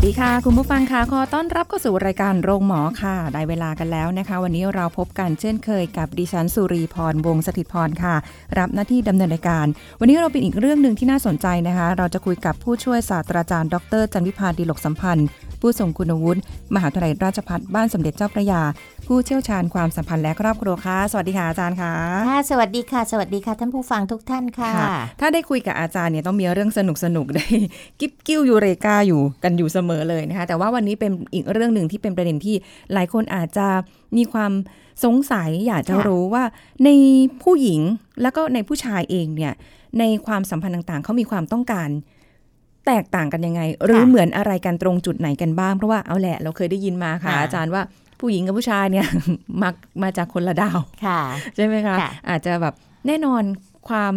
สวัสดีค่ะ คุณผู้ฟังค่ะขอต้อนรับเข้าสู่รายการโรงหมอค่ะ ได้เวลากันแล้วนะคะ วันนี้เราพบกันเช่นเคยกับดิฉันสุรีพรวงสถิตพรค่ะ รับหน้าที่ดำเนินรายการ วันนี้เราเป็นอีกเรื่องหนึ่งที่น่าสนใจนะคะ เราจะคุยกับผู้ช่วยศาสตราจารย์ดรจันวิพาดีหลกสัมพันธ์ ผู้ทรงคุณวุฒิมหาวิทยาลัยราชภัฏบ้านสมเด็จเจ้าพระยา ผู้เชี่ยวชาญความสัมพันธ์และครอบครัวค่ะ สวัสดีค่ะอาจารย์ค่ะค่ะสวัสดีค่ะ สวัสดีค่ะท่านผู้ฟังทุกท่านค่ะค่ะถ้าได้คุยกับอาจารย์เนี่ยต้องมีเรื่องสนุกสนุกๆได้กิ๊บกิ้วยูเรกาอยู่กันอยู่เสมอเลยนะคะแต่ว่าวันนี้เป็นอีกเรื่องหนึ่งที่เป็นประเด็นที่หลายคนอาจจะมีความสงสัยอยากจะค่ะรู้ว่าในผู้หญิงแล้วก็ในผู้ชายเองเนี่ยในความสัมพันธ์ต่างๆเขามีความต้องการแตกต่างกันยังไง หรือเหมือนอะไรกันตรงจุดไหนกันบ้าง เพราะว่าเอาแหละ เราเคยได้ยินมาค่ะ อาจารย์ว่า ผู้หญิงกับผู้ชายเนี่ยมักมาจากคนละดาวค่ะใช่ไหมคะค่ะอาจจะแบบแน่นอนความ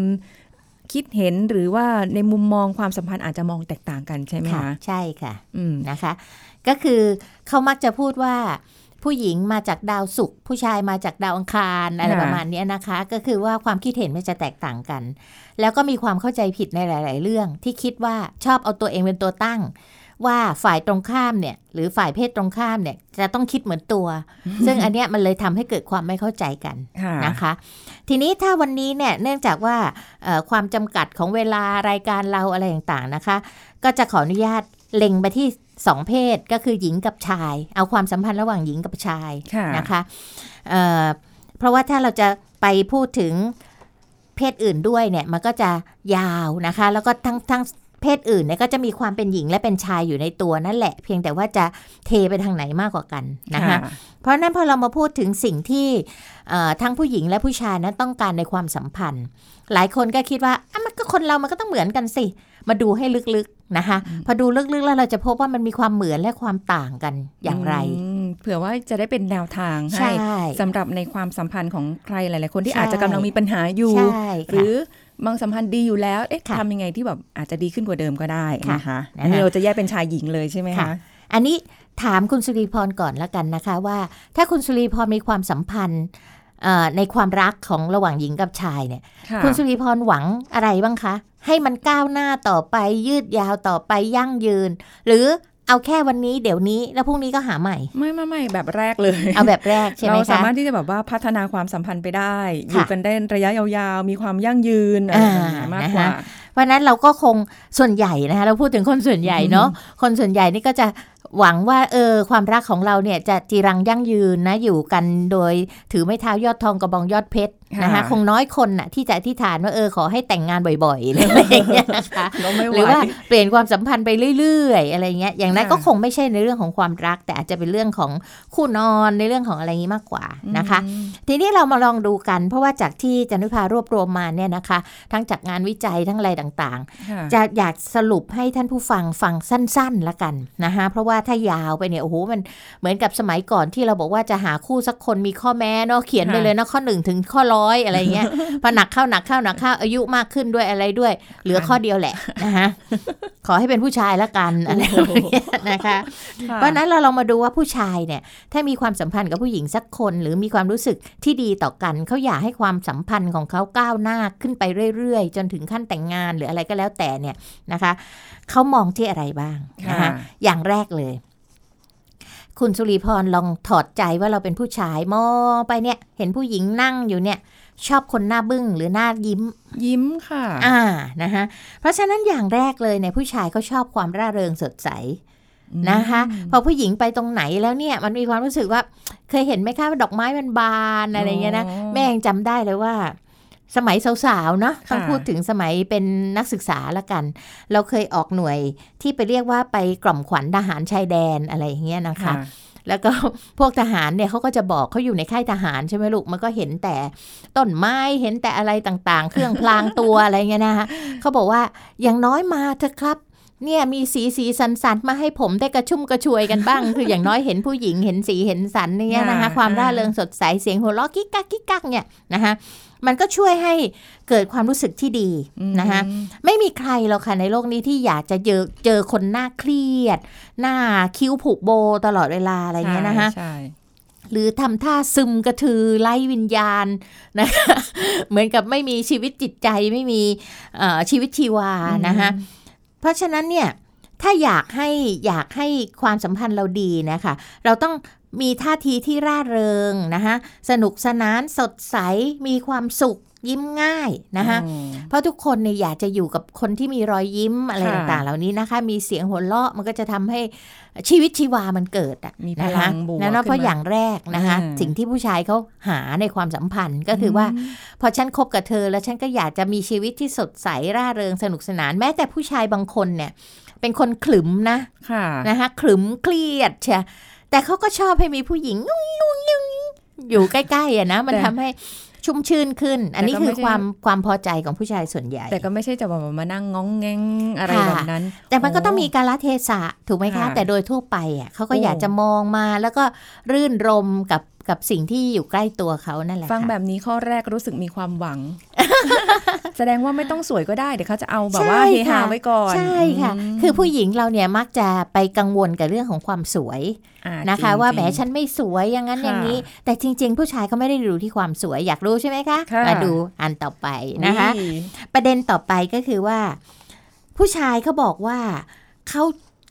คิดเห็นหรือว่าในมุมมองความสัมพันธ์อาจจะมองแตกต่างกันใช่ไหมค่ะคะใช่ค่ะอืมนะคะ ก็คือเขามักจะพูดว่าผู้หญิงมาจากดาวศุกร์ผู้ชายมาจากดาวอังคารอะไรค่ะประมาณเนี้ยนะคะ ก็คือว่าความคิดเห็นมันจะแตกต่างกัน แล้วก็มีความเข้าใจผิดในหลาย ๆ เรื่องที่คิดว่าชอบเอาตัวเองเป็นตัวตั้ง ว่าฝ่ายตรงข้ามเนี่ย หรือฝ่ายเพศตรงข้ามเนี่ย จะต้องคิดเหมือนตัว ซึ่งอันเนี้ยมันเลยทำให้เกิดความไม่เข้าใจกันค่ะนะคะ ทีนี้ถ้าวันนี้เนี่ยเนื่องจากว่าเอ่อความจำกัดของเวลารายการเราอะไรต่างๆนะคะ ก็จะขออนุญาตเล็งไปที่สองเพศก็คือหญิงกับชาย เอาความสัมพันธ์ระหว่างหญิงกับชายค่ะนะคะเอ่อเพราะว่าถ้าเราจะไปพูดถึงเพศอื่นด้วยเนี่ยมันก็จะยาวนะคะ แล้วก็ทั้งทั้ง เพศอื่นเนี่ยก็จะมีความเป็นหญิงและเป็นชายอยู่ในตัวนั่นแหละ เพียงแต่ว่าจะเทไปทางไหนมากกว่ากันนะคะเพราะฉะนั้นพอเรามาพูดถึงสิ่งที่เอ่อทั้งผู้หญิงและผู้ชายนั้นต้องการในความสัมพันธ์ หลายคนก็คิดว่าอะมันก็คนเรามันก็ต้องเหมือนกันสิ มาดูให้ลึกๆนะคะ พอดูลึกๆแล้วเราจะพบว่ามันมีความเหมือนและความต่างกันอย่างไรมเผื่อว่าจะได้เป็นแนวทางใช่ให้สำหรับในความสัมพันธ์ของใครหลาย ๆ คนที่ใช่อาจจะกำลังมีปัญหาอยู่ใช่หรือ บางสัมพันธ์ดีอยู่แล้ว เอ๊ะค่ะทำยังไงที่แบบอาจจะดีขึ้นกว่าเดิมก็ได้ค่ะนะคะนะคะอันนี้เราจะแยกเป็นชายหญิงเลยใช่ไหมค่ะคะ อันนี้ถามคุณสุริพรก่อนละกันนะคะว่า ถ้าคุณสุริพรมีความสัมพันธ์เอ่อในความรักของระหว่างหญิงกับชายเนี่ยค่ะคุณสุริพรหวังอะไรบ้างคะ ให้มันก้าวหน้าต่อไปยืดยาวต่อไปยั่งยืน หรือ เอาแค่วันนี้เดี๋ยวนี้แล้วพรุ่งนี้ก็หาใหม่ ไม่ไม่ไม่แบบแรกเลย เอาแบบแรกใช่ไหมเราสาคะมารถที่จะแบบว่าพัฒนาความสัมพันธ์ไปได้ค่ะอยู่กันได้ระยะยาวๆ มีความยั่งยืนอะไรแบบนี้อ่ามมากกว่านะคะเพราะฉะนั้นเราก็คงส่วนใหญ่นะคะเราพูดถึงคนส่วนใหญ่เนาะคนส่วนใหญ่นี่ก็จะ หวังว่าเออความรักของเราเนี่ยจะจีรังยั่งยืนนะอยู่กันโดยถือไม้เท้ายอดทองกระบองยอดเพชรนะคะค่ะคงน้อยคนน่ะที่จะอธิษฐานว่าเออขอให้แต่งงานบ่อยๆอะไรอย่างเงี้ยนะคะเราไม่ไหหรือวว่าเปลี่ยนความสัมพันธ์ไปเรื่อยๆ อะไรเงี้ยอย่างนั้นค่ะก็คงไม่ใช่ในเรื่องของความรัก แต่อาจจะเป็นเรื่องของคู่นอนในเรื่องของอะไรอย่างนี้มากกว่านะคะอืมทีนี้เรามาลองดูกัน เพราะว่าจากที่จันวิภารวบรวมมาเนี่ยนะคะ ทั้งจากงานวิจัยทั้งอะไรต่างค่ะๆจะอยากสรุปให้ท่านผู้ฟังฟังสั้นๆละกันนะคะเพราะว่าถ้ายาวไปเนี่ยโอ้โหมันเหมือนกับสมัยก่อนที่เราบอกว่าจะหาคู่สักคนมีข้อแม้เนาะเขียนไปเลยนะข้อหนึ่งถึงข้อร้อยอะไรเงี้ยพอหนักเข้าหนักเข้าหนักเข้าอายุมากขึ้นด้วยอะไรด้วย เหลือข้อเดียวแหละนะคะขอให้เป็นผู้ชายละกันอะไรแบบเนี้ยนะคะ เพราะฉะนั้นเราลองมาดูว่าผู้ชายเนี่ย ถ้ามีความสัมพันธ์กับผู้หญิงสักคน หรือมีความรู้สึกที่ดีต่อกันเขาอยากให้ความสัมพันธ์ของเขาก้าวหน้าขึ้นไปเรื่อยๆ จนถึงขั้นแต่งงานหรืออะไรก็แล้วแต่เนี่ยนะคะเขามองที่อะไรบ้างนะคะค่ะอย่างแรกเลย คุณสุริพรลองถอดใจว่าเราเป็นผู้ชายมองไปเนี่ย เห็นผู้หญิงนั่งอยู่เนี่ย ชอบคนหน้าบึ้งหรือหน้ายิ้ม ยิ้มค่ะ อ่านะคะเพราะฉะนั้นอย่างแรกเลยเนี่ยผู้ชายเขาชอบความร่าเริงสดใสนะคะพอผู้หญิงไปตรงไหนแล้วเนี่ยมันมีความรู้สึกว่า เคยเห็นไหมคะว่าดอกไม้มันบานอะไรเงี้ยนะอ๋อแม่ยังจำได้เลยว่า สมัยสาวๆเนาะต้องค่ะพูดถึงสมัยเป็นนักศึกษาละกัน เราเคยออกหน่วยที่ไปเรียกว่าไปกล่อมขวัญทหารชายแดนอะไรอย่างเงี้ยนะคะค่ะแล้วก็พวกทหารเนี่ยเขาก็จะบอกเขาอยู่ในค่ายทหารใช่ไหมลูกมันก็เห็นแต่ต้นไม้เห็นแต่อะไรต่างๆ เครื่องพลางตัวอะไรเงี้ยนะคะเขาบอกว่าอย่างน้อยมาเถอะครับ เนี่ยมีสีสีสันสันๆมาให้ผมได้กระชุ่มกระชวยกันบ้าง คืออย่างน้อยเห็นผู้หญิงเห็นสีเห็นสันเนี่ยนะคะอ่าความร่าเริงสดใสเสียงหัวเราะกิ๊กกักกิ๊กกักเนี่ยนะคะมันก็ช่วยให้เกิดความรู้สึกที่ดีนะคะอืมไม่มีใครหรอกค่ะในโลกนี้ที่อยากจะเจอเจอคนหน้าเครียด หน้าคิ้วผูกโบตลอดเวลาอะไรเงี้ยนะคะใช่หรือทำท่าซึมกระทือไล่วิญญาณนะคะเหมือนกับไม่มีชีวิตจิตใจไม่มีเอ่อชีวิตชีวานะคะ เพราะฉะนั้นเนี่ยถ้าอยากให้อยากให้ความสัมพันธ์เราดีนะคะ เราต้องมีท่าทีที่ร่าเริงนะคะสนุกสนานสดใสมีความสุข ยิ้มง่ายนะคะอืมเพราะทุกคนเนี่ยอยากจะอยู่กับคนที่มีรอยยิ้มอะไรค่ะต่างๆ เหล่านี้นะคะ มีเสียงหัวเราะมันก็จะทำให้ชีวิตชีวามันเกิดอะมีพนะลัคะงบวกนั่นนะเพราะขึ้นมาอย่างแรกนะคะอ่าสิ่งที่ผู้ชายเขาหาในความสัมพันธ์ก็คือว่า พอฉันคบกับเธอแล้วฉันก็อยากจะมีชีวิตที่สดใสร่าเริงสนุกสนาน แม้แต่ผู้ชายบางคนเนี่ยเป็นคนขลึมนะค่ะนะคะขลึมเครียดเชียแต่เขาก็ชอบให้มีผู้หญิงงุ้งงุ้งงุ้งอยู่ใกล้ๆอะนะ มันแต่ทำให้ ชุ่มชื่นขึ้น อันนี้แต่ก็คืไม่อใช่ความความพอใจของผู้ชายส่วนใหญ่ แต่ก็ไม่ใช่จะแบบมานั่งง้องแงงอะไรค่ะแบบนั้น แต่มันก็ต้องมีการละเทศะถูกไหมคะค่ะแต่โดยทั่วไปอะเขาก็โอ้อยากจะมองมาแล้วก็รื่นรมกับ กับสิ่งที่อยู่ใกล้ตัวเขานั่นแหละฟังค่ะแบบนี้ข้อแรกรู้สึกมีความหวัง แสดงว่าไม่ต้องสวยก็ได้เดี๋ยวเขาจะเอาแบบใช่ว่าเฮฮาค่ะไว้ก่อน ใช่ค่ะมคือผู้หญิงเราเนี่ยมักจะไปกังวลกับเรื่องของความสวยอ่านะคะจริงว่าจริงแหมฉันไม่สวยอย่างนั้นค่ะอย่างนี้ แต่จริง ๆ ผู้ชายก็ไม่ได้ดูที่ความสวยอยากรู้ใช่ไหมคะค่ะมาดูอันต่อไปนะคะอุ๊ยประเด็นต่อไปก็คือว่า ผู้ชายเขาบอกว่าเขา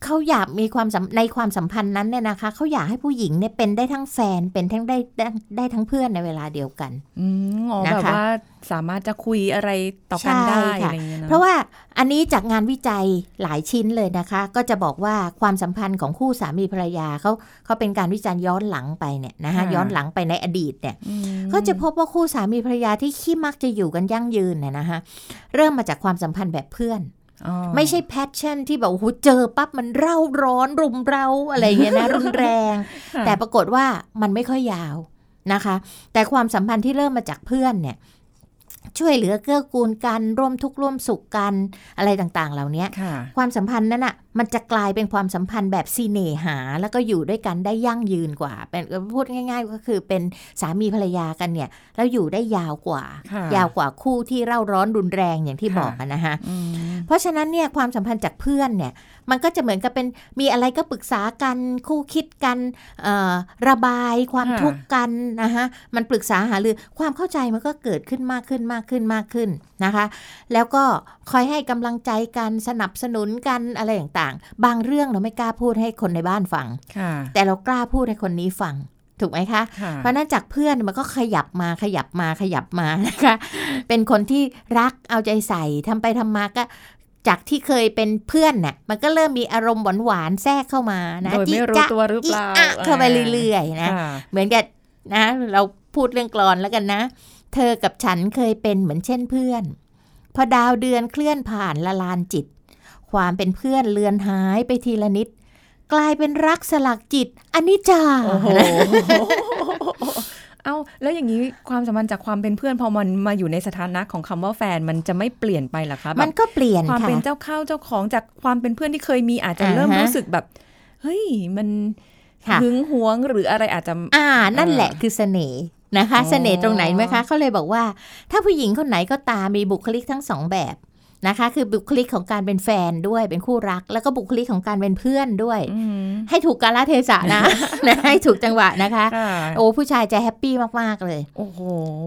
เขาอยากมีความสัมในความสัมพันธ์นั้นเนี่ยนะคะเขาอยากให้ผู้หญิงเนี่ยเป็นได้ทั้งแฟนเป็นทั้งได้ได้ได้ทั้งเพื่อนในเวลาเดียวกันอืมอ๋อนะคะแบบว่าสามารถจะคุยอะไรต่อกันได้ใช่ค่ะอะไรอย่างเงี้ยนเพราะว่าอันนี้จากงานวิจัยหลายชิ้นเลยนะคะ ก็จะบอกว่าความสัมพันธ์ของคู่สามีภรรยาเขาเขาเป็นการวิจารณ์ย้อนหลังไปเนี่ยนะคะย้อนหลังไปในอดีตเนี่ยอืมก็จะพบว่าคู่สามีภรรยาที่ขี้มักจะอยู่กันยั่งยืนเนี่ยนะคะเริ่มมาจากความสัมพันธ์แบบเพื่อนอ๋อ ไม่ใช่ passion ที่แบบโอ้โหเจอปั๊บมันเร่าร้อนรุมเร้าอะไรอย่างเงี้ยนะรุนแรงค่ะแต่ปรากฏว่ามันไม่ค่อยยาวนะคะ แต่ความสัมพันธ์ที่เริ่มมาจากเพื่อนเนี่ย ช่วยเหลือเกื้อกูลกัน ร่วมทุกข์ร่วมสุขกันอะไรต่างๆ เหล่านี้ค่ะความสัมพันธ์นั้นอะมันจะกลายเป็นความสัมพันธ์แบบซีเนหา แล้วก็อยู่ด้วยกันได้ยั่งยืนกว่า เป็นพูดง่าย ๆ ก็คือเป็นสามีภรรยากันเนี่ยแล้วอยู่ได้ยาวกว่าค่ะยาวกว่าคู่ที่เร่าร้อนรุนแรงอย่างที่ค่ะบอกอะนะคะอืมเพราะฉะนั้นเนี่ยความสัมพันธ์จากเพื่อนเนี่ยมันก็จะเหมือนกับเป็นมีอะไรก็ปรึกษากันคู่คิดกันเอ่อระบายความค่ะทุกข์กันนะคะมันปรึกษาหารือความเข้าใจมันก็เกิดขึ้นมากขึ้นมากขึ้นมากขึ้นนะคะ แล้วก็คอยให้กำลังใจกันสนับสนุนกันอะไรต่างๆ บางเรื่องเราไม่กล้าพูดให้คนในบ้านฟังค่ะแต่เรากล้าพูดให้คนนี้ฟังถูกไหมคะค่ะเพราะฉะนั้นจากเพื่อนมันก็ขยับมาขยับมาขยับมานะคะ เป็นคนที่รักเอาใจใส่ทำไปทำมาก็จากที่เคยเป็นเพื่อนน่ะมันก็เริ่มมีอารมณ์หวานๆแทรกเข้ามานะโดยไม่รู้จิ๊ะตัวหรืออีเปล่าอะเข้าไปเรื่อยๆนะค่ะเหมือนกับนะ เราพูดเรื่องกลอนแล้วกันนะ เธอกับฉันเคยเป็นเหมือนเช่นเพื่อน พอดาวเดือนเคลื่อนผ่านละลานจิต ความเป็นเพื่อนเลือนหายไปทีละนิด กลายเป็นรักสลักจิตอันนี้จาโอ้โหเอ้าแล้วอย่างนี้ความสัมพันธ์จากความเป็นเพื่อนพอมันมาอยู่ในสถานะของคำว่าแฟนมันจะไม่เปลี่ยนไปเหรอคะแบบมันก็เปลี่ยนความค่ะเป็นเจ้าเข้าเจ้าของจากความเป็นเพื่อนที่เคยมีอาจจะอ่าฮะเริ่มรู้สึกแบบ เฮ้ยมันค่ะหึงหวงหรืออะไรอาจจะ อ่า นั่นแหละคือเสน่ห์ นะคะอ๋อเสน่ห์ตรงไหนไหมคะเขาเลยบอกว่า ถ้าผู้หญิงคนไหนก็ตามมีบุคลิกทั้งสองแบบนะคะ คือบุคลิกของการเป็นแฟนด้วยเป็นคู่รัก แล้วก็บุคลิกของการเป็นเพื่อนด้วยอืมให้ถูกกาลเทศะนะนะให้ถูกจังหวะนะคะค่ะโอ้ผู้ชายจะ happy มาก ๆ เลย โอ้โห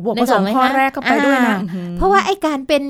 บวกนึผกสออกมไหมข้อคะแรกเข้าไปด้วยนะอ่าอื้อหือเพราะว่าไอ้การเป็น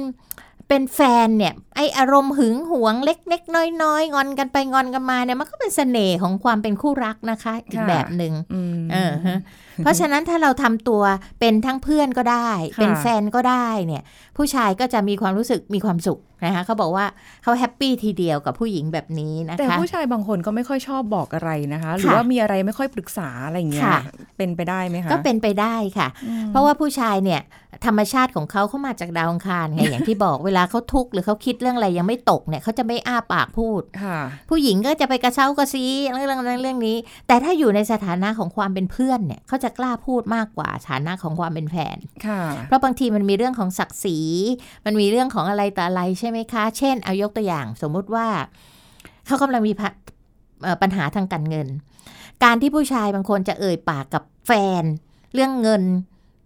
เป็นแฟนเนี่ยไอ้อารมณ์หึงหวงเล็กๆน้อยๆ งอนกันไปงอนกันมาเนี่ยมันก็เป็นเสน่ห์ของความเป็นคู่รักนะคะอีกแบบหนึ่งอืมเออฮะเพราะฉะนั้นถ้าเราทำตัวเป็นทั้งเพื่อนก็ได้ค่ะเป็นแฟนก็ได้เนี่ย ผู้ชายก็จะมีความรู้สึกมีความสุขนะคะเขาบอกว่าเขา happy ทีเดียวกับผู้หญิงแบบนี้นะแต่คะผู้ชายบางคนก็ไม่ค่อยชอบบอกอะไรนะคะ หรือค่ะว่ามีอะไรไม่ค่อยปรึกษาอะไรอย่างเงี้ยค่ะเป็นไปได้ไหมคะ ก็เป็นไปได้ค่ะอืมเพราะว่าผู้ชายเนี่ยธรรมชาติของเขาเขามาจากดาวอังคารไงอย่างที่บอกเวลาเขาทุกข์หรือเขาคิดเรื่องอะไรยังไม่ตกเนี่ยเขาจะไม่อ้าปากพูดค่ะผู้หญิงก็จะไปกระเซ้ากระซีเรื่องนั้นเรื่องนี้ แต่ถ้าอยู่ในสถานะของความเป็นเพื่อนเนี่ยเขาจะกล้าพูดมากกว่าฐานะของความเป็นแฟนค่ะเพราะบางทีมันมีเรื่องของศักดิ์ศรี มันมีเรื่องของอะไรต่ออะไรใช่ไหมคะ เช่น เอายกตัวอย่าง สมมุติว่าเขากำลังมีพะเอ่อปัญหาทางการเงิน การที่ผู้ชายบางคนจะเอ่ยปากกับแฟน เรื่องเงิน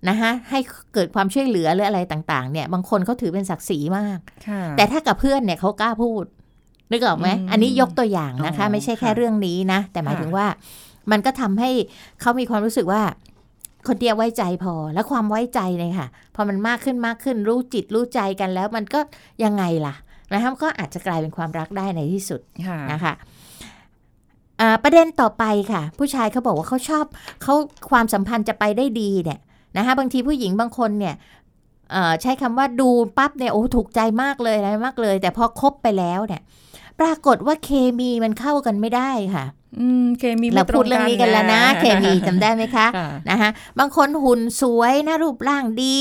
นะคะให้เกิดความช่วยเหลือหรืออะไรต่างๆ เนี่ย บางคนเขาถือเป็นศักดิ์ศรีมากค่ะแต่ถ้ากับเพื่อนเนี่ยเขากล้าพูดนึกออกไหมอืมอันนี้ยกตัวอย่างนะคะอ๋อไม่ใช่แค่ค่ะเรื่องนี้นะ แต่หมายค่ะถึงว่า มันก็ทำให้เขามีความรู้สึกว่า คนเดียวไว้ใจพอและความไว้ใจเนี่ยค่ะ พอมันมากขึ้นมากขึ้นรู้จิตรู้ใจกันแล้วมันก็ยังไงล่ะนะคะก็อาจจะกลายเป็นความรักได้ในที่สุดค่ะนะคะอ่าประเด็นต่อไปค่ะ ผู้ชายเขาบอกว่าเขาชอบเขาความสัมพันธ์จะไปได้ดีเนี่ย นะคะบางทีผู้หญิงบางคนเนี่ยเอ่อใช้คำว่าดูปั๊บเนี่ยโอ้ถูกใจมากเลยอะไรมากเลย แต่พอคบไปแล้วเนี่ย ปรากฏว่าเคมีมันเข้ากันไม่ได้ค่ะ อืมเคมีเราพูดเรื่องนี้กันแล้วนะ เคมีจำได้ไหมคะค่ะนะคะบางคนหุ่นสวยหน้ารูปร่างดี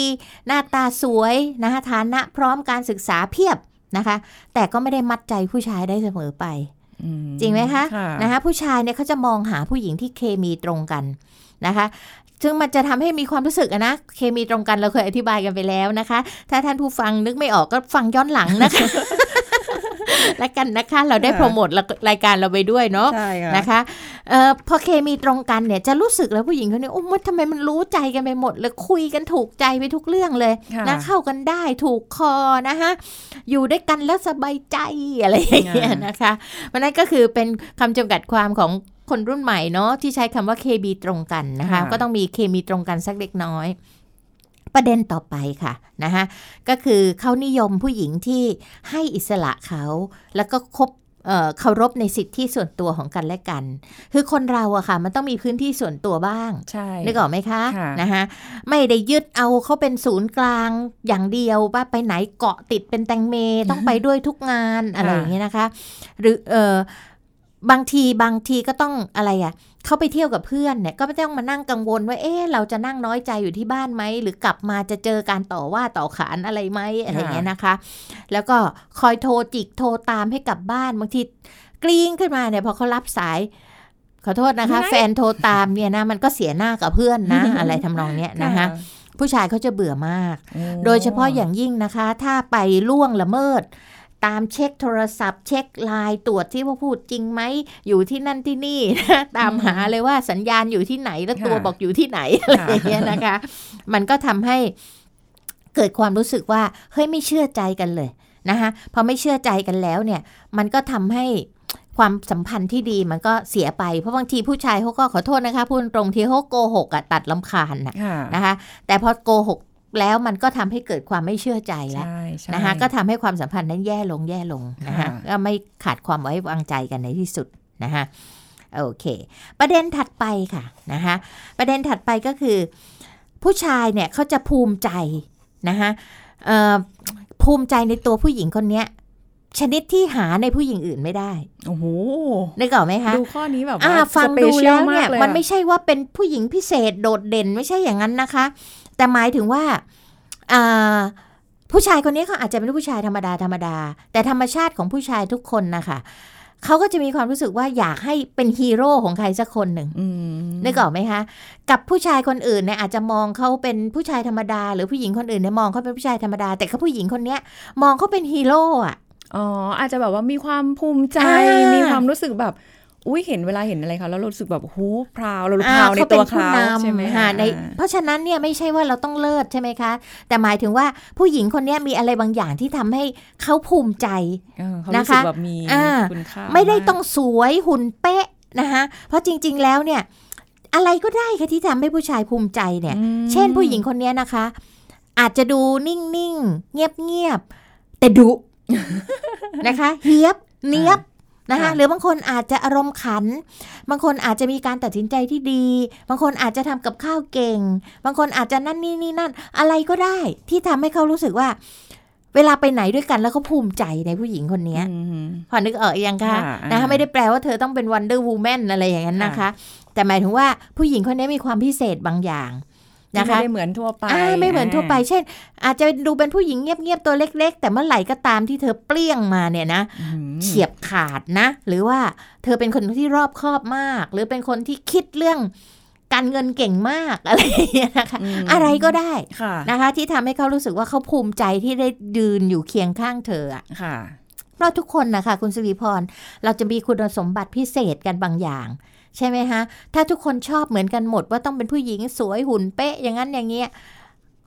หน้าตาสวยนะคะฐานะพร้อมการศึกษาเพียบนะคะ แต่ก็ไม่ได้มัดใจผู้ชายได้เสมอไปอืมจริงไหมคะค่ะนะคะผู้ชายเนี่ยเขาจะมองหาผู้หญิงที่เคมีตรงกันนะคะ ซึ่งมันจะทำให้มีความรู้สึกอะนะ เคมีตรงกันเราเคยอธิบายกันไปแล้วนะคะ ถ้าท่านผู้ฟังนึกไม่ออกก็ฟังย้อนหลังนะคะแล้วกันนะคะ เราได้โปรโมทรายการเราไปด้วยเนาะใช่ค่ะนะคะเอ่อพอเคมีตรงกันเนี่ยจะรู้สึกแล้วผู้หญิงคนนี้โอ้มันทำไมมันรู้ใจกันไปหมดเลยคุยกันถูกใจไปทุกเรื่องเลยค่ะนะเข้ากันได้ถูกคอนะคะอยู่ด้วยกันแล้วสบายใจอะไรอย่างเงี้ยนะคะมันนั้นก็คือเป็นคำจำกัดความของ คนรุ่นใหม่เนาะที่ใช้คำว่าเคมีตรงกันนะคะค่ะก็ต้องมีเคมีตรงกันสักเล็กน้อย ประเด็นต่อไปค่ะนะคะก็คือเขานิยมผู้หญิงที่ให้อิสระเขาแล้วก็คบเอ่อเคารพในสิทธิส่วนตัวของกันและกัน คือคนเราอะค่ะ มันต้องมีพื้นที่ส่วนตัวบ้างใช่นึกออกไหมคะค่ะนะคะไม่ได้ยึดเอาเขาเป็นศูนย์กลางอย่างเดียวว่าไปไหนเกาะติดเป็นแตงเมต้องไปด้วยทุกงานอะไรอย่างเงี้ยนะคะ หรือเออ บางทีบางทีก็ต้องอะไรอะเขาไปเที่ยวกับเพื่อนเนี่ยก็ไม่ต้องมานั่งกังวลว่าเอ๊ะเราจะนั่งน้อยใจอยู่ที่บ้านไหมหรือกลับมาจะเจอการต่อว่าต่อขานอะไรไหมอะไรอย่างเงี้ยนะคะ แล้วก็คอยโทรจิกโทรตามให้กลับบ้านบางทีกริ้งขึ้นมาเนี่ยพอเขารับสายขอโทษนะคะไม่แฟนโทรตามเนี่ยนะมันก็เสียหน้ากับเพื่อนนะ อะไรทำนองเนี้ยนะคะผู้ชายเขาจะเบื่อมากโอ้โดยเฉพาะอย่างยิ่งนะคะ ถ้าไปล่วงละเมิด ตามเช็คโทรศัพท์ เช็คไลน์ตรวจที่ว่าพูดจริงไหม อยู่ที่นั่นที่นี่นะตามหาเลยว่าสัญญาณอยู่ที่ไหนแล้วตัวบอกอยู่ที่ไหนอะไรอย่างเงี้ยนะคะ มันก็ทำให้เกิดความรู้สึกว่าเฮ้ยไม่เชื่อใจกันเลยนะคะพอไม่เชื่อใจกันแล้วเนี่ย มันก็ทำให้ความสัมพันธ์ที่ดีมันก็เสียไป เพราะบางทีผู้ชายเขาก็ขอโทษนะคะพูดตรงๆที่เขาโกหกอะตัดลำคาญน่ะค่ะนะคะ แต่พอโกหก แล้วมันก็ทำให้เกิดความไม่เชื่อใจแล้วใช่ใช่นะคะก็ทำให้ความสัมพันธ์นั้นแย่ลงแย่ลงนะคะค่ะก็ไม่ขาดความไว้วางใจกันในที่สุดนะคะโอเค ประเด็นถัดไปค่ะนะคะประเด็นถัดไปก็คือ ผู้ชายเนี่ยเขาจะภูมิใจนะคะเอ่อภูมิใจในตัวผู้หญิงคนเนี้ยชนิดที่หาในผู้หญิงอื่นไม่ได้ โอ้โหนึกออกไหมคะ ดูข้อนี้แบบอ่าว่าฟังสเปดูชีแล้วมาเนี่ยกลมันอะไม่ใช่ว่าเป็นผู้หญิงพิเศษโดดเด่นไม่ใช่อย่างนั้นนะคะ แต่หมายถึงว่าอ่าผู้ชายคนนี้เขาอาจจะเป็นผู้ชายธรรมดาธรรมดา แต่ธรรมชาติของผู้ชายทุกคนนะคะเขาก็จะมีความรู้สึกว่าอยากให้เป็นฮีโร่ของใครสักคนหนึ่งอืมนึกออกไหมคะ กับผู้ชายคนอื่นเนี่ยอาจจะมองเขาเป็นผู้ชายธรรมดา หรือผู้หญิงคนอื่นเนี่ยมองเขาเป็นผู้ชายธรรมดา แต่เขาผู้หญิงคนเนี้ย มองเขาเป็นฮีโร่อะอ๋ออาจจะแบบว่ามีความภูมิใจอ่ามีมีความรู้สึกแบบ อุ้ยเห็นเวลาเห็นอะไรเขาแล้วเรารู้สึกแบบโอ้โหพราวเรารู้อ่าพราวในเขาเป็ตันวผู้เขานใช่ไหมำค่ะในอ่าเพราะฉะนั้นเนี่ยไม่ใช่ว่าเราต้องเลิศใช่ไหมคะ แต่หมายถึงว่าผู้หญิงคนเนี้ยมีอะไรบางอย่างที่ทำให้เขาภูมิใจเออเขานะรู้สึคะกแบบมีอ่าคุณค่าไม่ได้ากต้องสวยหุ่นเป๊ะนะคะเพราะจริง ๆ แล้วเนี่ย อะไรก็ได้ค่ะที่ทำให้ผู้ชายภูมิใจเนี่ยอืมเช่นผู้หญิงคนเนี้ยนะคะ อาจจะดูนิ่งๆเงียบๆแต่ดุนะคะเฮี้ยบเนี้ยบ นะคะค่ะหรือบางคนอาจจะอารมณ์ขัน บางคนอาจจะมีการตัดสินใจที่ดี บางคนอาจจะทำกับข้าวเก่ง บางคนอาจจะนั่นนี่นี่นั่น อะไรก็ได้ที่ทำให้เขารู้สึกว่า เวลาไปไหนด้วยกันแล้วเขาภูมิใจในผู้หญิงคนเนี้ยอืมพอนึกออกยังคะค่ะนะคะอ่าไม่ได้แปลว่าเธอต้องเป็น Wonder Woman อะไรอย่างนั้นนะคะ แต่หมายถึงว่าผู้หญิงคนนี้มีความพิเศษบางอย่างที่ นะคะไม่ได้เหมือนทั่วไปอ่าไม่เหมือนทั่วไป เช่น อาจจะดูเป็นผู้หญิงเงียบๆตัวเล็ก ๆ แต่เมื่อไหร่ก็ตามที่เธอเปรี้ยงมาเนี่ยนะอืมเฉียบขาดนะ หรือว่าเธอเป็นคนที่รอบคอบมาก หรือเป็นคนที่คิดเรื่องการเงินเก่งมากอะไรอย่างเงี้ยนะคะมอะไรก็ได้ค่ะนะคะ ที่ทำให้เขารู้สึกว่าเขาภูมิใจที่ได้ยืนอยู่เคียงข้างเธออะค่ะเพราะทุกคนนะคะคุณสิริพร เราจะมีคุณสมบัติพิเศษกันบางอย่าง ใช่ไหมฮะ ถ้าทุกคนชอบเหมือนกันหมดว่าต้องเป็นผู้หญิงสวยหุ่นเป๊ะอย่างนั้นอย่างเงี้ย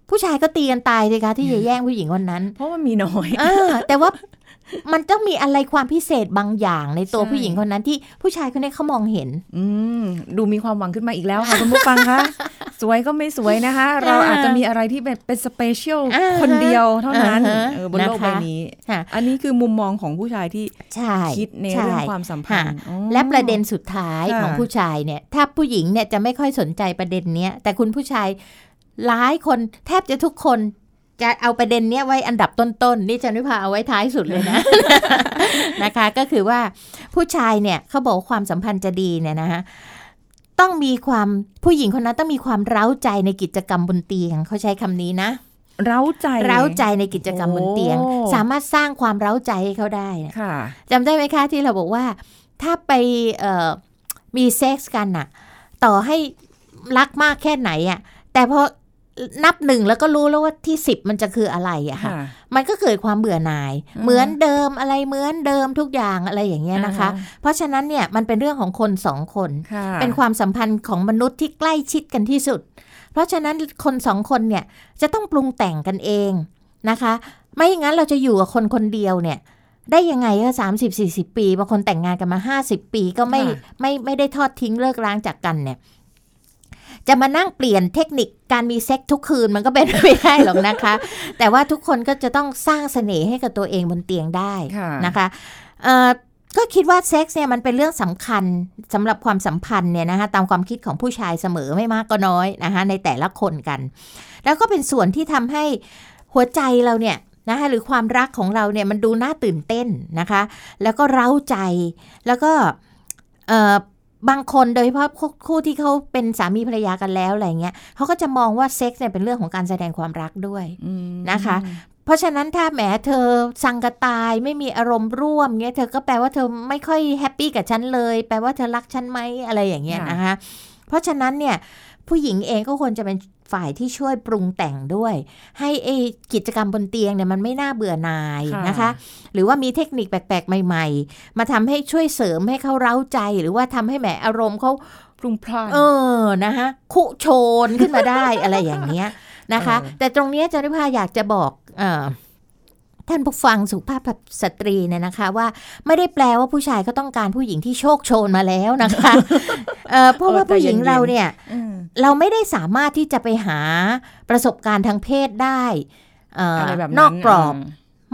ผู้ชายก็ตีกันตายเลยคะที่จะแย่งผู้หญิงคนนั้น เพราะว่ามีน้อยอ่าแต่ว่า มันต้องมีอะไรความพิเศษบางอย่างในตัวใช่ผู้หญิงคนนั้นที่ผู้ชายคนนี้เขามองเห็น อืมดูมีความหวังขึ้นมาอีกแล้วค่ะคุณผู้ฟังคะสวยก็ไม่สวยนะคะ เราอาจจะมีอะไรที่เป็นเป็น specialอ่าฮะคนเดียวเท่านั้นอ่าฮะเออบนโลกนะคะใบนี้ค่ะอันนี้คือมุมมองของผู้ชายที่ใช่คิดในช่เรื่องความสัมพันธ์ค่ะอ๋อและประเด็นสุดท้ายค่ะของผู้ชายเนี่ยถ้าผู้หญิงเนี่ยจะไม่ค่อยสนใจประเด็นเนี้ยแต่คุณผู้ชายหลายคนแทบจะทุกคน จะเอาประเด็นเนี้ยไว้อันดับต้นๆนี่จันวิภาเอาไว้ท้ายสุดเลยนะ นะคะ ก็คือว่าผู้ชายเนี่ยเขาบอกว่าความสัมพันธ์จะดีเนี่ยนะฮะต้องมีความผู้หญิงคนนั้นต้องมีความเร้าใจในกิจกรรมบนเตียงเขาใช้คำนี้นะเร้าใจเร้าใจในกิจกรรมบนเตียงโอ้สามารถสร้างความเร้าใจให้เขาได้นะค่ะจำได้ไหมคะที่เราบอกว่า ถ้าไปเอ่อมีเซ็กส์กันน่ะ ต่อให้รักมากแค่ไหนอะ่ะแต่พอ นับหนึ่งแล้วก็รู้แล้วว่าที่สิบมันจะคืออะไรอะค่ะค่ะมันก็เกิดความเบื่อหน่ายอ่าเหมือนเดิมอะไรเหมือนเดิมทุกอย่างอะไรอย่างเงี้ยนะคะ เพราะฉะนั้นเนี่ยมันเป็นเรื่องของคนสองคนค่ะเป็นความสัมพันธ์ของมนุษย์ที่ใกล้ชิดกันที่สุด เพราะฉะนั้นคนสองคนเนี่ยจะต้องปรุงแต่งกันเองนะคะ ไม่อย่างนั้นเราจะอยู่กับคนคนเดียวเนี่ยได้ยังไงก็สามสิบสี่สิบปีบางคนแต่งงานกันมาห้าสิบปีก็ไม่ไม่ไม่ได้ทอดทิ้งเลิกร้างจากกันเนี่ย จะมานั่งเปลี่ยนเทคนิคการมีเซ็กทุกคืนมันก็เป็นไปไม่ได้หรอกนะคะ แต่ว่าทุกคนก็จะต้องสร้างเสน่ห์ให้กับตัวเองบนเตียงได้ค่ะนะคะเอ่อก็คิดว่าเซ็กซ์เนี่ยมันเป็นเรื่องสำคัญสำหรับความสัมพันธ์เนี่ยนะคะตามความคิดของผู้ชายเสมอไม่มากก็น้อยนะคะในแต่ละคนกัน แล้วก็เป็นส่วนที่ทำให้หัวใจเราเนี่ยนะคะหรือความรักของเราเนี่ยมันดูน่าตื่นเต้นนะคะ แล้วก็เร้าใจแล้วก็เอ่อ บางคนโดยเฉพาะคู่คู่ที่เขาเป็นสามีภรรยากันแล้วอะไรเงี้ยเขาก็จะมองว่าเซ็กซ์เนี่ยเป็นเรื่องของการแสดงความรักด้วยอืมนะคะ เพราะฉะนั้นถ้าแหมเธอซังกะตายไม่มีอารมณ์ร่วมเงี้ยเธอก็แปลว่าเธอไม่ค่อย happy กับฉันเลย แปลว่าเธอรักฉันไหมอะไรอย่างเงี้ยค่ะนะคะ เพราะฉะนั้นเนี่ย ผู้หญิงเองก็ควรจะเป็นฝ่ายที่ช่วยปรุงแต่งด้วย ให้ไอกิจกรรมบนเตียงเนี่ยมันไม่น่าเบื่อหน่ายนะคะ หรือว่ามีเทคนิคแปลกๆ ใหม่ ๆ มาทำให้ช่วยเสริมให้เขาเร้าใจ หรือว่าทำให้แหมอารมณ์เขาปรุงพล่านเออนะคะคุโชนขึ้นมาได้อะไรอย่างเงี้ยนะคะเออแต่ตรงเนี้ยจาริภาอยากจะบอกเออ ท่านผู้ฟังสุภาพสตรีเนี่ยนะคะ ว่าไม่ได้แปลว่าผู้ชายก็ต้องการผู้หญิงที่โชคโชนมาแล้วนะคะเออเพราะว่าผู้หญิงเราเนี่ยอืมเราไม่ได้สามารถที่จะไปหาประสบการณ์ทางเพศได้เอออะไรแบบนอกกรอบา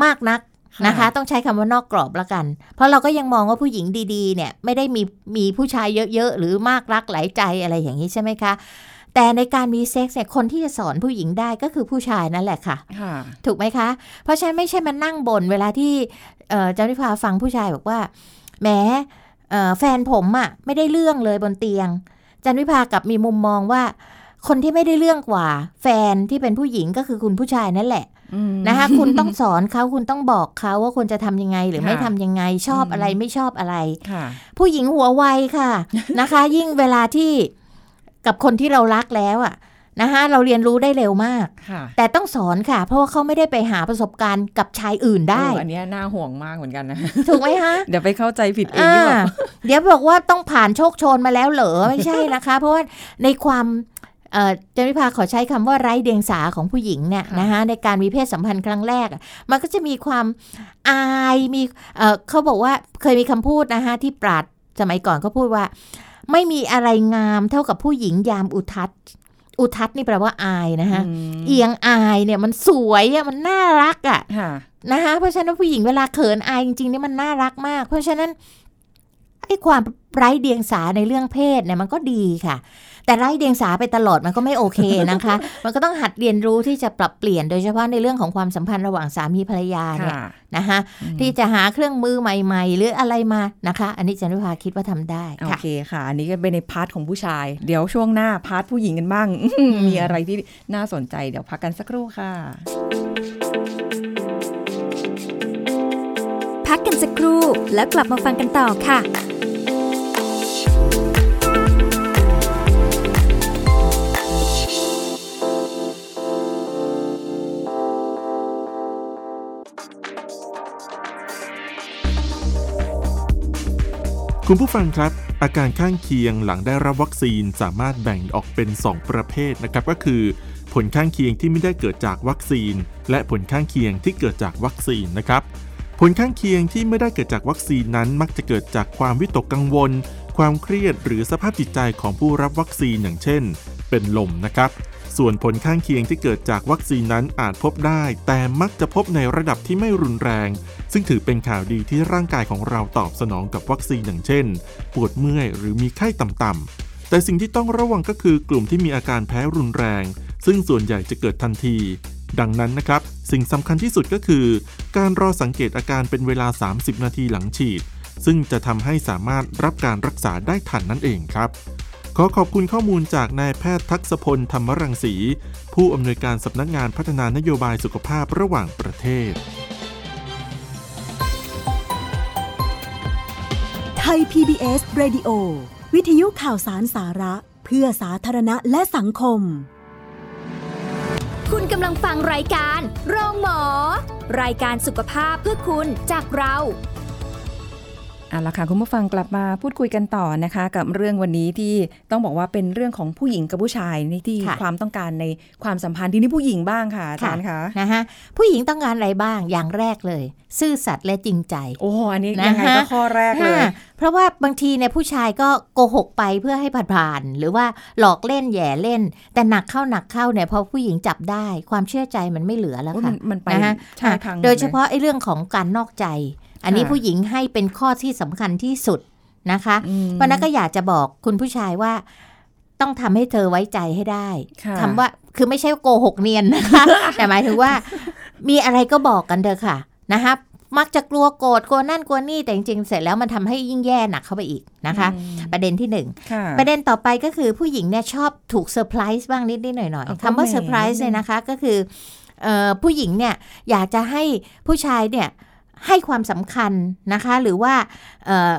มากนักค่ะนะคะ ต้องใช้คำว่านอกกรอบละกัน เพราะเราก็ยังมองว่าผู้หญิงดีๆ เนี่ย ไม่ได้มีมีผู้ชายเยอะๆ หรือมากรักหลายใจอะไรอย่างนี้ใช่ไหมคะ แต่ในการมีเซ็กซ์เนี่ยคนที่จะสอนผู้หญิงได้ก็คือผู้ชายนั่นแหละค่ะค่ะถูกไหมคะ เพราะฉะนั้นไม่ใช่มานั่งบ่นเวลาที่เอ่อเจ้านิพาฟังผู้ชายบอกว่าแหมเอ่อแฟนผมอะไม่ได้เรื่องเลยบนเตียง จันวิภากลับมีมุมมองว่า คนที่ไม่ได้เรื่องกว่า แฟนที่เป็นผู้หญิงก็คือคุณผู้ชายนั่นแหละอืมนะคะคุณต้องสอนเขาคุณต้องบอกเขาว่าควรจะทำยังไงหรือค่ะไม่ทำยังไงชอบอืมอะไรไม่ชอบอะไรค่ะผู้หญิงหัวไวค่ะนะคะ ยิ่งเวลาที่ กับคนที่เรารักแล้วอะนะคะเราเรียนรู้ได้เร็วมากค่ะแต่ต้องสอนค่ะ เพราะว่าเขาไม่ได้ไปหาประสบการณ์กับชายอื่นได้เอออันเนี้ยน่าห่วงมากเหมือนกันนะถูกไหมฮะเดี๋ยวไปเข้าใจผิดเองอ่าดีกว่าเดี๋ยวบอกว่าต้องผ่านโชคโชนมาแล้วเหรอไม่ใช่นะคะ เพราะว่าในความเอ่อเจนิพาขอใช้คำว่าไร้เดียงสาของผู้หญิงเนี่ยค่ะนะคะในการมีเพศสัมพันธ์ครั้งแรกอะมันก็จะมีความอายมีเอ่อเขาบอกว่าเคยมีคำพูดนะคะที่ปราดสมัยก่อนเขาพูดว่า ไม่มีอะไรงามเท่ากับผู้หญิงยามอุทัศน์อุทัศน์นี่แปลว่าอายนะคะอืมเอียงอายเนี่ยมันสวยอะมันน่ารักอะค่ะนะคะเพราะฉะนั้นผู้หญิงเวลาเขินอายจริงๆนี่มันน่ารักมาก เพราะฉะนั้นไอ้ความไร้เดียงสาในเรื่องเพศเนี่ยมันก็ดีค่ะ แต่ไร้เดียงสาไปตลอดมันก็ไม่โอเคนะคะ มันก็ต้องหัดเรียนรู้ที่จะปรับเปลี่ยนโดยเฉพาะในเรื่องของความสัมพันธ์ระหว่างสามีภรรยาเนี่ยค่ะนะคะที่จะหาเครื่องมือใหม่ ๆ หรืออะไรมานะคะ อันนี้จันทภาคิดว่าทำได้โอค่ะเคค่ะ อันนี้ก็เป็นใน part ของผู้ชาย เดี๋ยวช่วงหน้า part ผู้หญิงกันบ้าง มีอะไรที่น่าสนใจเดี๋ยวพักกันสักครู่ค่ะ พักกันสักครู่แล้วกลับมาฟังกันต่อค่ะ คุณผู้ฟังครับ อาการข้างเคียงหลังได้รับวัคซีนสามารถแบ่งออกเป็น 2 ประเภทนะครับก็คือ ผลข้างเคียงที่ไม่ได้เกิดจากวัคซีน และผลข้างเคียงที่เกิดจากวัคซีนนะครับ ผลข้างเคียงที่ไม่ได้เกิดจากวัคซีนนั้น มักจะเกิดจากความวิตกกังวล ความเครียดหรือสภาพจิตใจของผู้รับวัคซีนอย่างเช่น เป็นลมนะครับ ส่วนผลข้างเคียงที่เกิดจากวัคซีนนั้นอาจพบได้ แต่มักจะพบในระดับที่ไม่รุนแรง ซึ่งถือเป็นข่าวดีที่ร่างกายของเราตอบสนองกับวัคซีนอย่างเช่น ปวดเมื่อยหรือมีไข้ต่ำๆแต่สิ่งที่ต้องระวังก็คือกลุ่มที่มีอาการแพ้รุนแรง ซึ่งส่วนใหญ่จะเกิดทันที ดังนั้นนะครับ สิ่งสำคัญที่สุดก็คือ การรอสังเกตอาการเป็นเวลา 30 นาทีหลังฉีด ซึ่งจะทำให้สามารถรับการรักษาได้ทันนั่นเองครับ ขอขอบคุณข้อมูลจากนายแพทย์ทักษพลธรรมรังสี ผู้อำนวยการสำนักงานพัฒนานโยบายสุขภาพระหว่างประเทศ ไทย PBS Radio วิทยุข่าวสารสาระ เพื่อสาธารณะและสังคม คุณกำลังฟังรายการโรงหมอ รายการสุขภาพเพื่อคุณจากเรา เอาละค่ะคุณผู้ฟังกลับมาพูดคุยกันต่อนะคะ กับเรื่องวันนี้ที่ต้องบอกว่าเป็นเรื่องของผู้หญิงกับผู้ชายในที่ค่ะความต้องการในความสัมพันธ์ที่นี่ผู้หญิงบ้างค่ะอาจารย์คะนะคะผู้หญิงต้องการอะไรบ้างอย่างแรกเลย ซื่อสัตย์และจริงใจ โอ้อันนี้นะยังไงฮะก็ข้อแรกเลยค่ะเพราะว่าบางทีเนี่ยผู้ชายก็โกหกไปเพื่อให้ผ่านๆหรือว่าหลอกเล่นแหย่เล่น แต่หนักเข้าหนักเข้าเนี่ยพอผู้หญิงจับได้ความเชื่อใจมันไม่เหลือแล้วโอ้ยค่ะมันมันไปนะฮะชาทางหมโดยเฉลพาะไอ้เรื่องของการนอกใจ อันนี้ค่ะผู้หญิงให้เป็นข้อที่สำคัญที่สุดนะคะอืมเพราะนั้นก็อยากจะบอกคุณผู้ชายว่า ต้องทำให้เธอไว้ใจให้ได้ค่ะคำว่าคือไม่ใช่โกหกเนียนนะคะแต่หมายถึงว่า มีอะไรก็บอกกันเถอะค่ะนะคะมักจะกลัวโกรธกลัวนั่นกลัวนี่แต่จริงๆเสร็จแล้วมันทำให้ยิ่งแย่หนักเข้าไปอีกนะคะอืมประเด็นที่หนึ่งค่ะประเด็นต่อไปก็คือผู้หญิงเนี่ยชอบถูกเซอร์ไพรส์บ้างนิดๆหน่อยๆเอาก็คำว่าแหมเซอร์ไพรส์เนี่ยนะคะก็คือเอ่อผู้หญิงเนี่ยอยากจะให้ผู้ชายเนี่ย ให้ความสำคัญนะคะ หรือว่าเอ่อ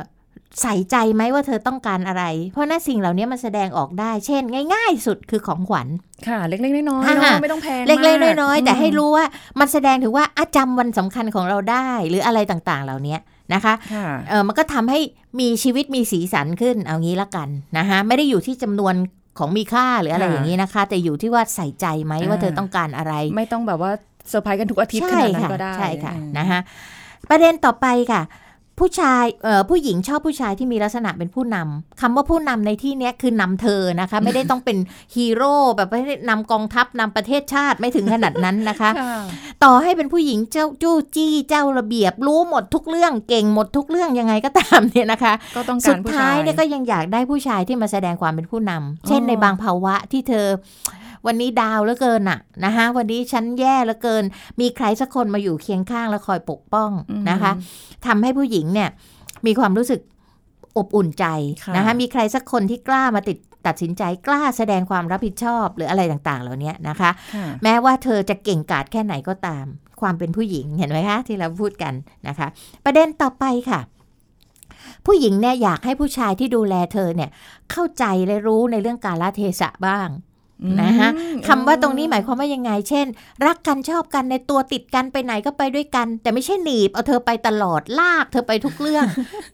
ใส่ใจไหมว่าเธอต้องการอะไร เพราะนั่นสิ่งเหล่านี้มันแสดงออกได้ เช่น ง่าย ๆ สุดคือของขวัญ ค่ะ เล็กๆน้อยๆค่ะเนาะไม่ต้องแพงเล็กมาๆน้อยๆแต่ให้มรู้ว่ามันแสดงถึงว่าอะจำวันสำคัญของเราได้หรืออะไรต่างๆ เหล่านี้นะคะค่ะเออมันก็ทำให้มีชีวิตมีสีสันขึ้นเอางี้ละกันนะคะไม่ได้อยู่ที่จำนวนของมีค่าหรืออะไรค่ะอย่างนี้นะคะ แต่อยู่ที่ว่าใส่ใจไหมอ่าว่าเธอต้องการอะไร ไม่ต้องแบบว่าเซอร์ไพรส์กันทุกอาทิตย์ขใช่นาดนั้นค่ะก็ได้ใช่ค่ะอืมนะคะ ประเด็นต่อไปค่ะ ผู้ชายเอ่อผู้หญิงชอบผู้ชายที่มีลักษณะเป็นผู้นำคำว่าผู้นำในที่เนี้ยคือนำเธอนะคะ ไม่ได้ต้องเป็นฮีโร่แบบไม่ได้นำกองทัพนำประเทศชาติไม่ถึงขนาดนั้นนะคะค่ะต่อให้เป็นผู้หญิงเจ้าจู้จี้เจ้าระเบียบ รู้หมดทุกเรื่องเก่งหมดทุกเรื่องยังไงก็ตามเนี่ยนะคะก็ต้องสุการดผู้ท้าชายยเนี่ยก็ยังอยากได้ผู้ชายที่มาแสดงความเป็นผู้นำเช่นอ๋อในบางภาวะที่เธอ วันนี้ดาวเหลือเกินอะนะคะวันนี้ฉันแย่เหลือเกิน มีใครสักคนมาอยู่เคียงข้างและคอยปกป้องอืมนะคะทำให้ผู้หญิงเนี่ยมีความรู้สึกอบอุ่นใจค่ะนะคะมีใครสักคนที่กล้ามาติดตัดสินใจกล้าแสดงความรับผิดชอบหรืออะไรต่างๆ เหล่านี้นะคะค่ะแม้ว่าเธอจะเก่งกาจแค่ไหนก็ตาม ความเป็นผู้หญิงเห็นไหมคะที่เราพูดกันนะคะ ประเด็นต่อไปค่ะ ผู้หญิงเนี่ยอยากให้ผู้ชายที่ดูแลเธอเนี่ยเข้าใจและรู้ในเรื่องการละเทศะบ้าง นะฮะอืมคำว่าตรงนี้หมายความว่ายังไง เช่น รักกันชอบกันในตัวติดกันไปไหนก็ไปด้วยกัน แต่ไม่ใช่หนีบเอาเธอไปตลอดลากเธอไปทุกเรื่อง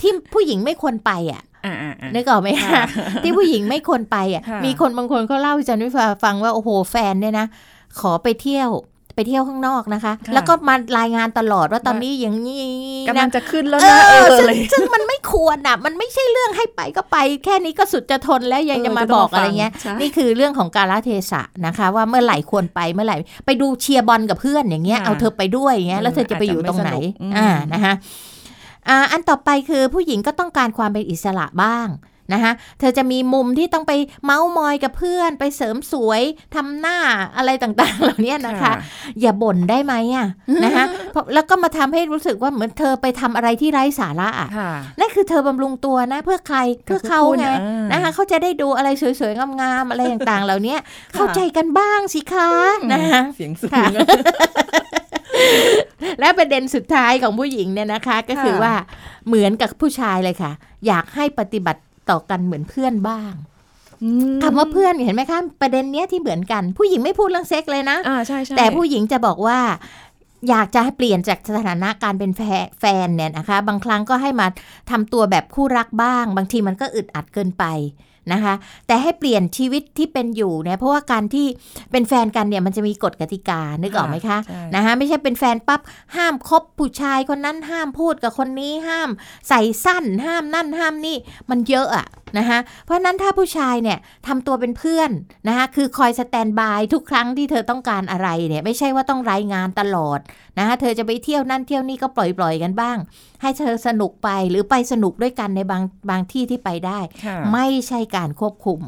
ที่ผู้หญิงไม่ควรไปอะอ่าอ่าอ่านึกออกไหมค่ะคะที่ผู้หญิงไม่ควรไปอะค่ะมีคนบางคนเขาเล่าให้จันวิฟาฟังว่าโอ้โหแฟนเนี่ยนะขอไปเที่ยว ไปเที่ยวข้างนอกนะคะค่ะแล้วก็มารายงานตลอดว่าตอนนี้อย่างนี้กำลันะงจะขึ้นแล้วเอนะเอออซึ่งเลยซึ่งมันไม่ควรอะ มันไม่ใช่เรื่องให้ไปก็ไป แค่นี้ก็สุดจะทนแล้วยังเออจะมาจะต้องบอกมาฟังอะไรเงี้ยใช่นี่คือเรื่องของการละเทศะนะคะ ว่าเมื่อไหร่ควรไปเมื่อไหร่ไปดูเชียร์บอลกับเพื่อนอย่างเงี้ยค่ะเอาเธอไปด้วยอย่างเงี้ยแล้วเธอจะไปอยู่ตรงไหนอาจจะไม่สนุกอืมอ่านะคะอ่าอันต่อไปคือผู้หญิงก็ต้องการความเป็นอิสระบ้าง นะคะเธอจะมีมุมที่ต้องไปเมาส์มอยกับเพื่อน ไปเสริมสวยทำหน้าอะไรต่างๆ เหล่านี้นะคะ อย่าบ่นได้ไหมอะนะคะเพราะแล้วก็มาทำให้รู้สึกว่าเหมือนเธอไปทำอะไรที่ไร้สาระอะค่ะนั่นคือเธอบำรุงตัวนะ เพื่อใครเพื่อเขาไงเพื่อคุณอ่านนะคะเขาจะได้ดูอะไรสวยๆงามๆอะไรต่างๆ เหล่านี้เข้าใจกันบ้างสิคะนะคะเสียงสูงค่ะและประเด็นสุดท้ายของผู้หญิงเนี่ยนะคะ ก็คือค่ะว่าเหมือนกับผู้ชายเลยค่ะ อยากให้ปฏิบัติ ต่อกันเหมือนเพื่อนบ้างอืมคำว่าเพื่อนเห็นไหมคะประเด็นเนี้ยที่เหมือนกัน ผู้หญิงไม่พูดเรื่องเซ็กเลยนะอ่าใช่ใช่แต่ผู้หญิงจะบอกว่า อยากจะให้เปลี่ยนจากสถานะการเป็นแฟแฟนเนี่ยนะคะ บางครั้งก็ให้มาทำตัวแบบคู่รักบ้าง บางทีมันก็อึดอัดเกินไป นะคะ แต่ให้เปลี่ยนชีวิตที่เป็นอยู่เนี่ยเพราะว่าการที่เป็นแฟนกันเนี่ยมันจะมีกฎกติกานึกออกไหมคะใช่นะคะไม่ใช่เป็นแฟนปั๊บห้ามคบผู้ชายคนนั้นห้ามพูดกับคนนี้ห้าม ใส่สั้นห้ามนั่นห้ามนี่มันเยอะอะ นะคะเพราะฉะนั้นถ้าผู้ชายเนี่ยทำตัวเป็นเพื่อนนะคะคือคอยสแตนบายทุกครั้งที่เธอต้องการอะไรเนี่ยไม่ใช่ว่าต้องรายงานตลอดนะคะเธอจะไปเที่ยวนั่นเที่ยวนี่ก็ปล่อยๆกันบ้าง ให้เธอสนุกไปหรือไปสนุกด้วยกันในบางบางที่ที่ไปได้ค่ะไม่ใช่การควบคุม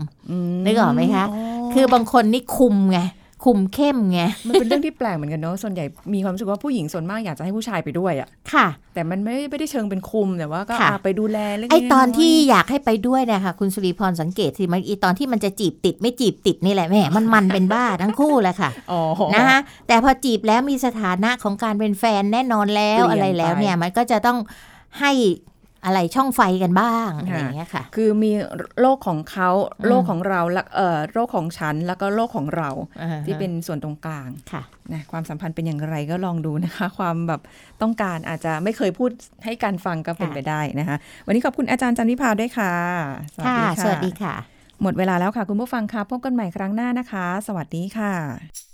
มนึกออกไหมคะอ๋อคือบางคนนี่คุมไง คุมเข้มไง มันเป็นเรื่องที่แปลกเหมือนกันเนาะ ส่วนใหญ่มีความรู้สึกว่าผู้หญิงส่วนมากอยากจะให้ผู้ชายไปด้วยอะค่ะ แต่มันไม่ไม่ได้เชิงเป็นคุมแต่ว่าก็ค่ะอะไปดูแลเล็กๆไอตอนยๆที่อยากให้ไปด้วยเนะคะคุณสุริพรสังเกตสิมันอีตอนที่มันจะจีบติดไม่จีบติดนี่แหละแหม่มันมันเป็นบ้าทั้งคู่แหละค่ะอ๋อนะคะแต่พอจีบแล้วมีสถานะของการเป็นแฟนแน่นอนแล้วเปลี่ยนอะไรแล้วไปเนี่ยมันก็จะต้องให้ อะไรช่องไฟกันบ้างอะไรอย่างเงี้ยค่ะ คือมีโลกของเขาอืมโลกของเราและเอ่อโลกของฉันแล้วก็โลกของเราอ่าฮะที่เป็นส่วนตรงกลางค่ะนะความสัมพันธ์เป็นอย่างไรก็ลองดูนะคะ ความแบบต้องการอาจจะไม่เคยพูดให้การฟังก็เป็นค่ะไปได้นะคะ วันนี้ขอบคุณอาจารย์จันวิพาด้วยค่ะค่ะสวัสดีค่ะ หมดเวลาแล้วค่ะ คุณผู้ฟังคะพบกันใหม่ครั้งหน้านะคะ สวัสดีค่ะ